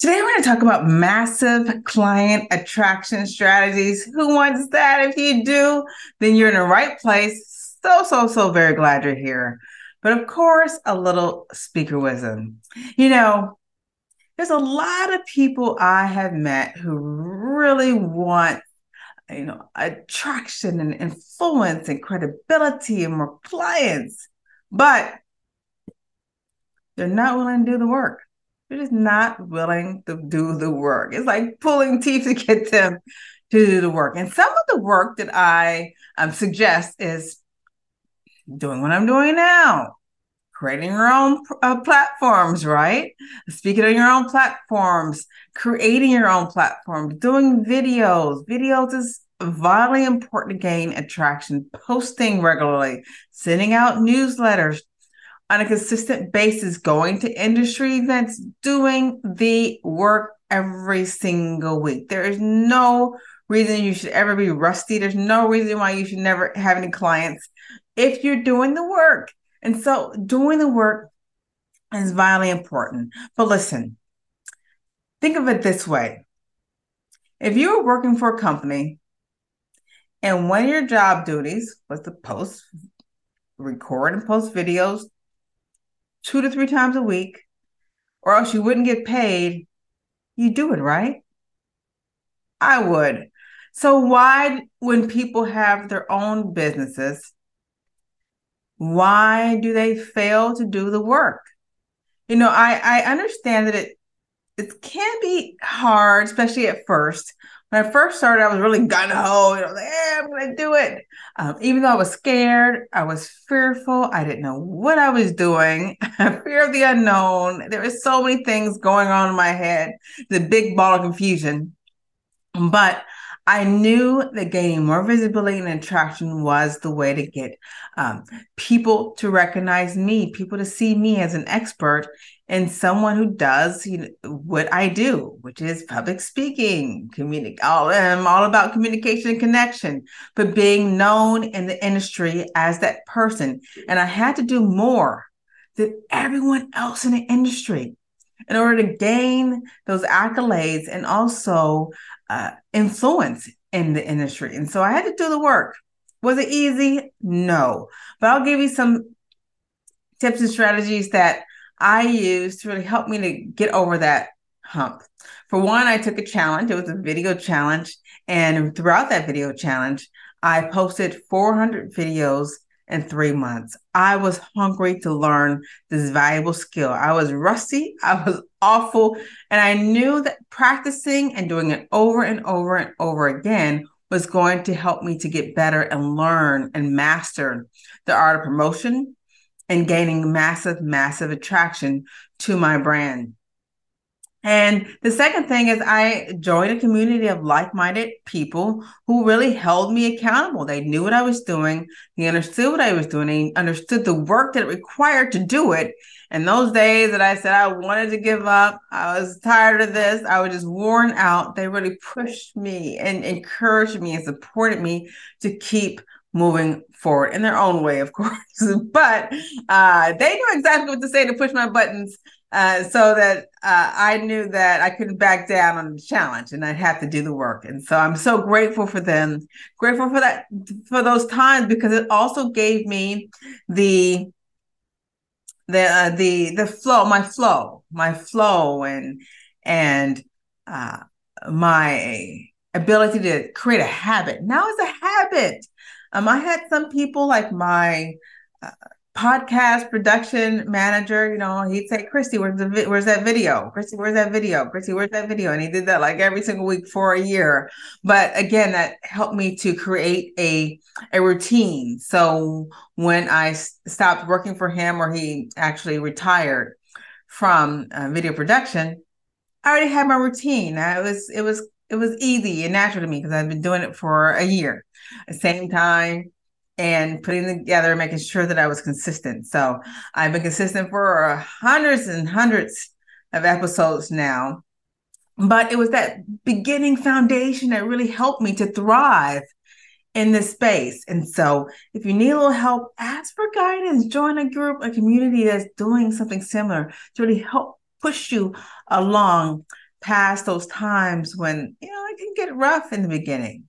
Today, we're going to talk about massive client attraction strategies. Who wants that? If you do, then you're in the right place. So, so, so very glad you're here. But of course, a little speaker wisdom. You know, there's a lot of people I have met who really want you know attraction and influence and credibility and more clients but they're not willing to do the work they're just not willing to do the work it's like pulling teeth to get them to do the work and some of the work that i um, suggest is doing what i'm doing now creating your own uh, platforms, right? Speaking on your own platforms, creating your own platform, doing videos. Videos is vitally important to gain attraction, posting regularly, sending out newsletters on a consistent basis, going to industry events, doing the work every single week. There is no reason you should ever be rusty. There's no reason why you should never have any clients if you're doing the work. And so doing the work is vitally important. But listen, think of it this way. If you were working for a company and one of your job duties was to post, record and post videos two to three times a week, or else you wouldn't get paid, you do it, right? I would. So, why, when people have their own businesses, why do they fail to do the work? You know, I, I understand that it it can be hard, especially at first. When I first started, I was really gun ho. You know, like, hey, I'm going to do it. Um, even though I was scared, I was fearful. I didn't know what I was doing. Fear of the unknown. There were so many things going on in my head. The big ball of confusion. But I knew that gaining more visibility and attraction was the way to get um, people to recognize me, people to see me as an expert and someone who does you know, what I do, which is public speaking, communic- all, I'm all about communication and connection, but being known in the industry as that person. And I had to do more than everyone else in the industry in order to gain those accolades and also uh, influence in the industry. And so I had to do the work. Was it easy? No. But I'll give you some tips and strategies that I used to really help me to get over that hump. For one, I took a challenge. It was a video challenge. And throughout that video challenge, I posted 400 videos in three months. I was hungry to learn this valuable skill. I was rusty, I was awful, and I knew that practicing and doing it over and over and over again was going to help me to get better and learn and master the art of promotion and gaining massive, massive attraction to my brand. And the second thing is, I joined a community of like minded people who really held me accountable. They knew what I was doing, they understood what I was doing, they understood the work that it required to do it. And those days that I said I wanted to give up, I was tired of this, I was just worn out, they really pushed me and encouraged me and supported me to keep moving forward in their own way, of course. but uh, they knew exactly what to say to push my buttons uh, so that uh, I knew that I couldn't back down on the challenge and I'd have to do the work. And so I'm so grateful for them, grateful for that, for those times because it also gave me the the uh, the the flow, my flow, my flow, and and uh, my ability to create a habit. Now it's a habit. Um, I had some people like my uh, podcast production manager, you know, he'd say, Christie, where's the vi- where's that video? Christie, where's that video? Christie, where's that video? And he did that like every single week for a year. But again, that helped me to create a a routine. So when I s- stopped working for him, or he actually retired from uh, video production, I already had my routine. I was it was it was easy and natural to me because I've been doing it for a year, the same time and putting together, making sure that I was consistent. So I've been consistent for hundreds and hundreds of episodes now. But it was that beginning foundation that really helped me to thrive in this space. And so if you need a little help, ask for guidance, join a group, a community that's doing something similar to really help push you along past those times when, you know, it can get rough in the beginning.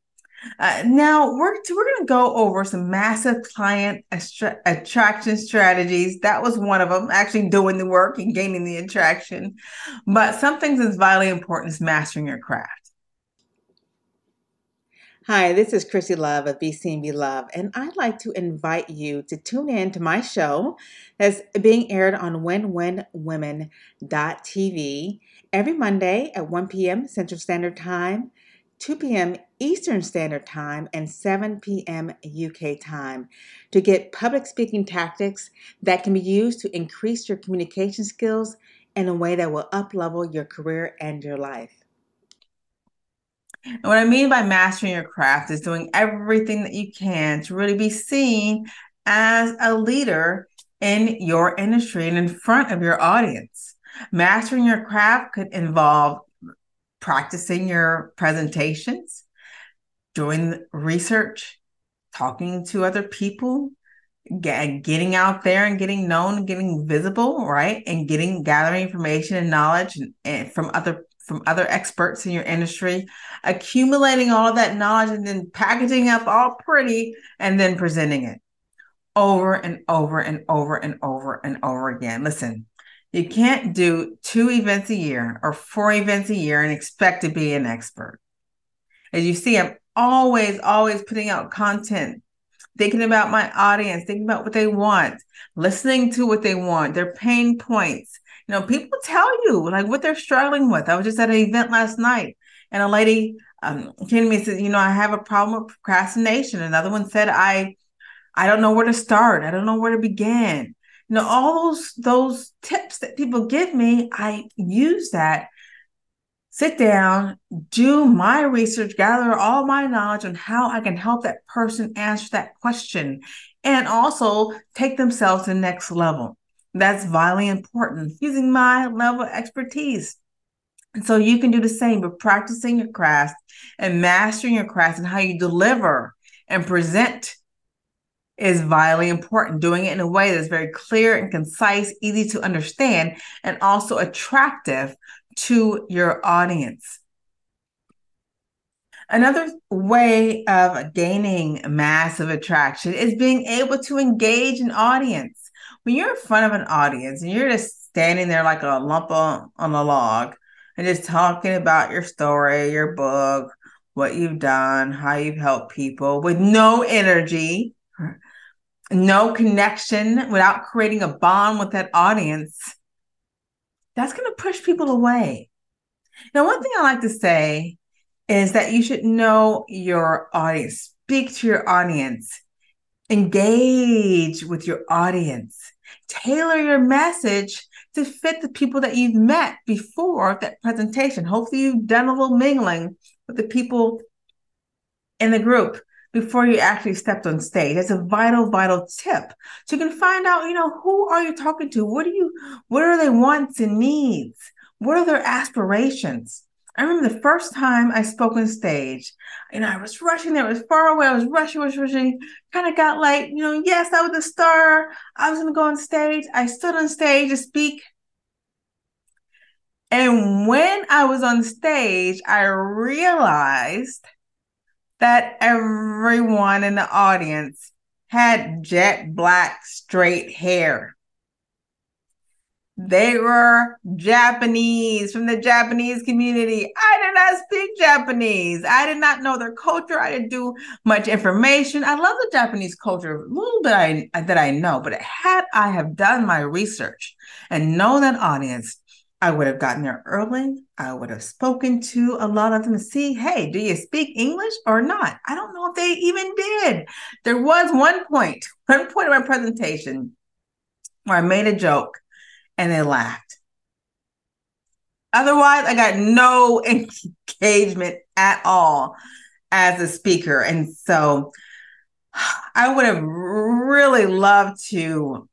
Uh, now we're we're going to go over some massive client attra- attraction strategies. That was one of them, actually doing the work and gaining the attraction. But some things vitally important is mastering your craft. Hi, this is Chrissy Love of BCB Love, and I'd like to invite you to tune in to my show that's being aired on winwinwomen.tv every Monday at 1 p.m. Central Standard Time, 2 p.m. Eastern Standard Time, and 7 p.m. UK time to get public speaking tactics that can be used to increase your communication skills in a way that will uplevel your career and your life. And what I mean by mastering your craft is doing everything that you can to really be seen as a leader in your industry and in front of your audience. Mastering your craft could involve practicing your presentations, doing research, talking to other people, get, getting out there and getting known, getting visible, right? And getting gathering information and knowledge and, and from other from other experts in your industry, accumulating all of that knowledge and then packaging up all pretty and then presenting it over and over and over and over and over again. Listen, you can't do two events a year or four events a year and expect to be an expert. As you see, I'm always, always putting out content, thinking about my audience, thinking about what they want, listening to what they want, their pain points, you know, people tell you like what they're struggling with. I was just at an event last night and a lady um, came to me and said, you know, I have a problem with procrastination. Another one said, I, I don't know where to start. I don't know where to begin. You know, all those those tips that people give me, I use that. Sit down, do my research, gather all my knowledge on how I can help that person answer that question, and also take themselves to the next level. That's vitally important using my level of expertise. And so you can do the same, but practicing your craft and mastering your craft and how you deliver and present is vitally important. Doing it in a way that's very clear and concise, easy to understand, and also attractive to your audience. Another way of gaining massive attraction is being able to engage an audience when you're in front of an audience and you're just standing there like a lump on, on a log and just talking about your story, your book, what you've done, how you've helped people with no energy, no connection, without creating a bond with that audience, that's going to push people away. Now, one thing I like to say is that you should know your audience, speak to your audience, engage with your audience tailor your message to fit the people that you've met before that presentation. Hopefully, you've done a little mingling with the people in the group before you actually stepped on stage. That's a vital, vital tip. So you can find out, you know, who are you talking to? What do you, what are their wants and needs? What are their aspirations? I remember the first time I spoke on stage, you know, I was rushing there, it was far away, I was rushing, rushing, rushing, kind of got like, you know, yes, I was a star. I was gonna go on stage. I stood on stage to speak. And when I was on stage, I realized that everyone in the audience had jet black straight hair. They were Japanese from the Japanese community. I did not speak Japanese. I did not know their culture. I didn't do much information. I love the Japanese culture, a little bit I, that I know, but had I have done my research and know that audience, I would have gotten there early. I would have spoken to a lot of them to see, hey, do you speak English or not? I don't know if they even did. There was one point, one point of my presentation where I made a joke and they laughed. Otherwise, I got no engagement at all as a speaker. And so I would have really loved to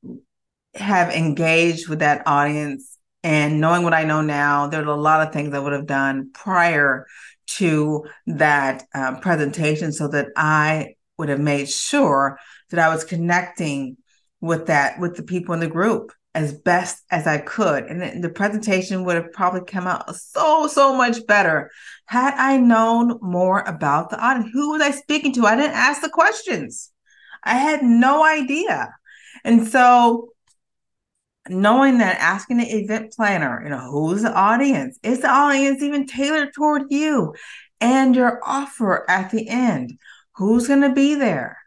have engaged with that audience. And knowing what I know now, there's a lot of things I would have done prior to that um, presentation so that I would have made sure that I was connecting with that, with the people in the group as best as I could. And the presentation would have probably come out so, so much better had I known more about the audience. Who was I speaking to? I didn't ask the questions. I had no idea. And so knowing that asking the event planner, you know, who's the audience? Is the audience even tailored toward you and your offer at the end? Who's going to be there?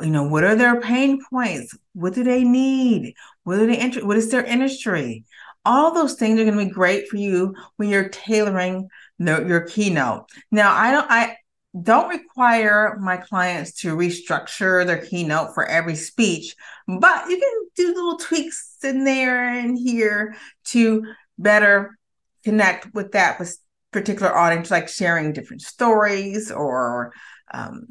You know, what are their pain points? What do they need? What are they inter- what is their industry? All those things are going to be great for you when you're tailoring the, your keynote. Now, I don't I don't require my clients to restructure their keynote for every speech, but you can do little tweaks in there and here to better connect with that particular audience, like sharing different stories or um,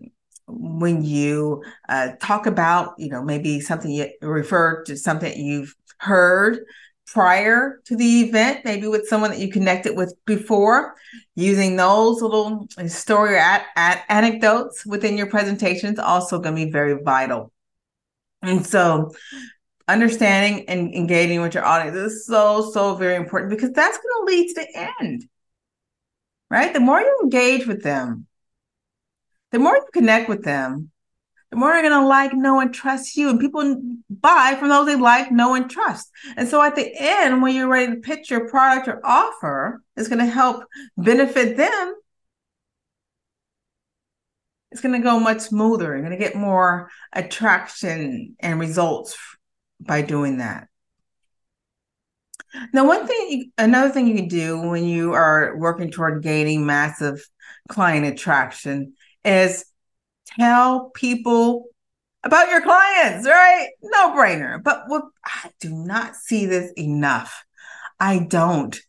when you uh, talk about, you know, maybe something you refer to something you've heard prior to the event, maybe with someone that you connected with before, using those little story or at, at anecdotes within your presentation is also going to be very vital. And so, understanding and engaging with your audience is so, so very important because that's going to lead to the end, right? The more you engage with them, the more you connect with them, the more they're going to like, know, and trust you. And people buy from those they like, know, and trust. And so at the end, when you're ready to pitch your product or offer, it's going to help benefit them. It's going to go much smoother. You're going to get more attraction and results by doing that. Now, one thing, another thing you can do when you are working toward gaining massive client attraction is tell people about your clients, right? No brainer. But what I do not see this enough. I don't.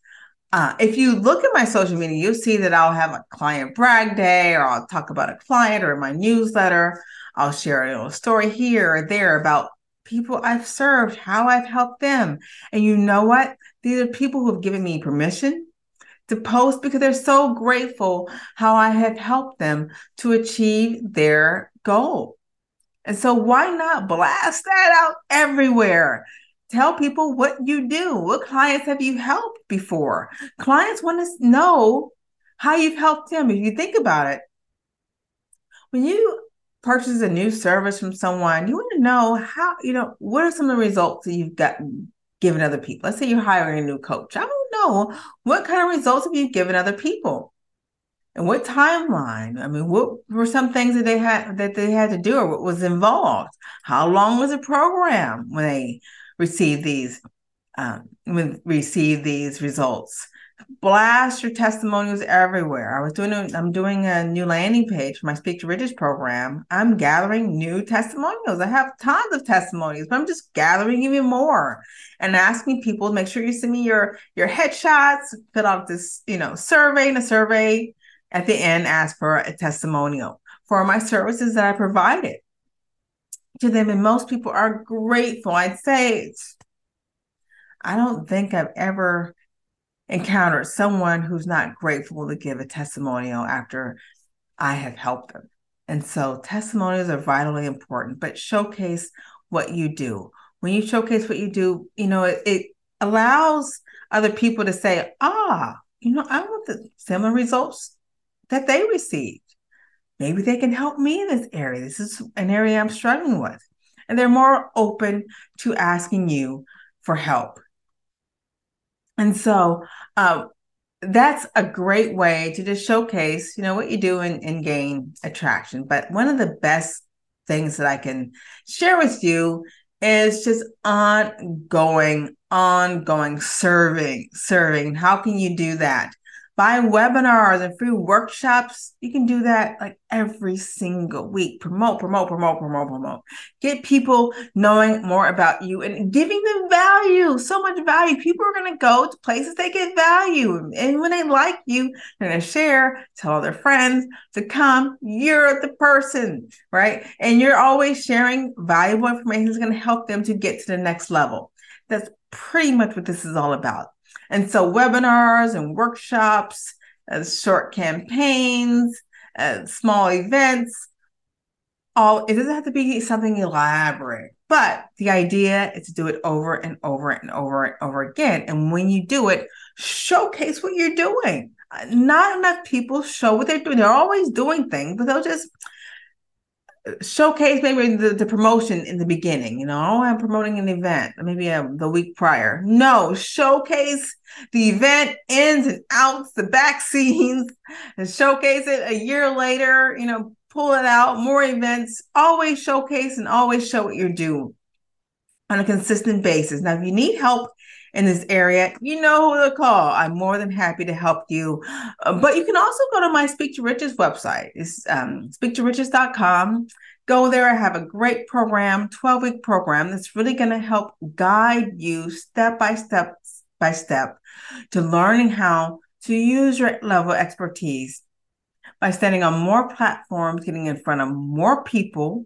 Uh, if you look at my social media, you'll see that I'll have a client brag day, or I'll talk about a client, or in my newsletter, I'll share a little story here or there about people I've served, how I've helped them. And you know what? These are people who have given me permission to post because they're so grateful how I have helped them to achieve their goal. And so, why not blast that out everywhere? Tell people what you do. What clients have you helped before? Clients want to know how you've helped them. If you think about it, when you purchase a new service from someone, you want to know how, you know, what are some of the results that you've gotten given other people? Let's say you're hiring a new coach. I don't know what kind of results have you given other people? And what timeline? I mean, what were some things that they had that they had to do or what was involved? How long was the program when they received these um, when received these results? Blast your testimonials everywhere. I was doing a, I'm doing a new landing page for my Speak to Riches program. I'm gathering new testimonials. I have tons of testimonials, but I'm just gathering even more and asking people to make sure you send me your your headshots, fill out this, you know, survey and a survey at the end ask for a testimonial for my services that I provided to them and most people are grateful. I'd say I don't think I've ever encountered someone who's not grateful to give a testimonial after I have helped them. And so testimonials are vitally important, but showcase what you do. When you showcase what you do, you know, it, it allows other people to say, ah, you know, I want the similar results that they received. Maybe they can help me in this area. This is an area I'm struggling with. And they're more open to asking you for help. And so uh, that's a great way to just showcase, you know, what you do and, and gain attraction. But one of the best things that I can share with you is just ongoing, ongoing serving, serving. How can you do that? Buy webinars and free workshops. You can do that like every single week. Promote, promote, promote, promote, promote. Get people knowing more about you and giving them value. So much value. People are going to go to places they get value. And when they like you, they're going to share, tell all their friends to come. You're the person, right? And you're always sharing valuable information that's going to help them to get to the next level. That's pretty much what this is all about. And so, webinars and workshops, uh, short campaigns, uh, small events, all it doesn't have to be something elaborate, but the idea is to do it over and over and over and over again. And when you do it, showcase what you're doing. Uh, not enough people show what they're doing. They're always doing things, but they'll just showcase maybe the, the promotion in the beginning you know oh i'm promoting an event maybe um, the week prior. No showcase the event ins and outs the back scenes and showcase it a year later you know pull it out more events always showcase and always show what you're doing on a consistent basis. Now if you need help in this area, you know who to call. I'm more than happy to help you. Uh, but you can also go to my Speak to Riches website. It's um, speaktoriches.com. Go there. I have a great program, 12 week program that's really going to help guide you step by step by step to learning how to use your level expertise by standing on more platforms, getting in front of more people,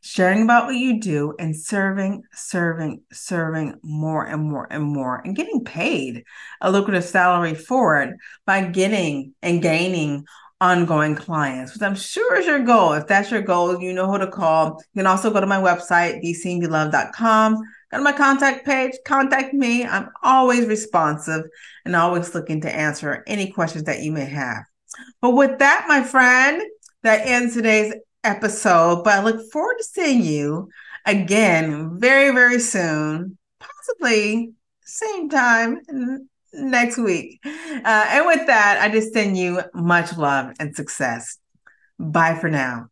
sharing about what you do and serving, serving, serving more and more and more and getting paid a lucrative salary for it by getting and gaining ongoing clients, which I'm sure is your goal. If that's your goal, you know who to call. You can also go to my website, beseenbeloved.com. Go to my contact page, contact me. I'm always responsive and always looking to answer any questions that you may have. But with that, my friend, that ends today's episode, but I look forward to seeing you again very, very soon, possibly same time next week. Uh, and with that, I just send you much love and success. Bye for now.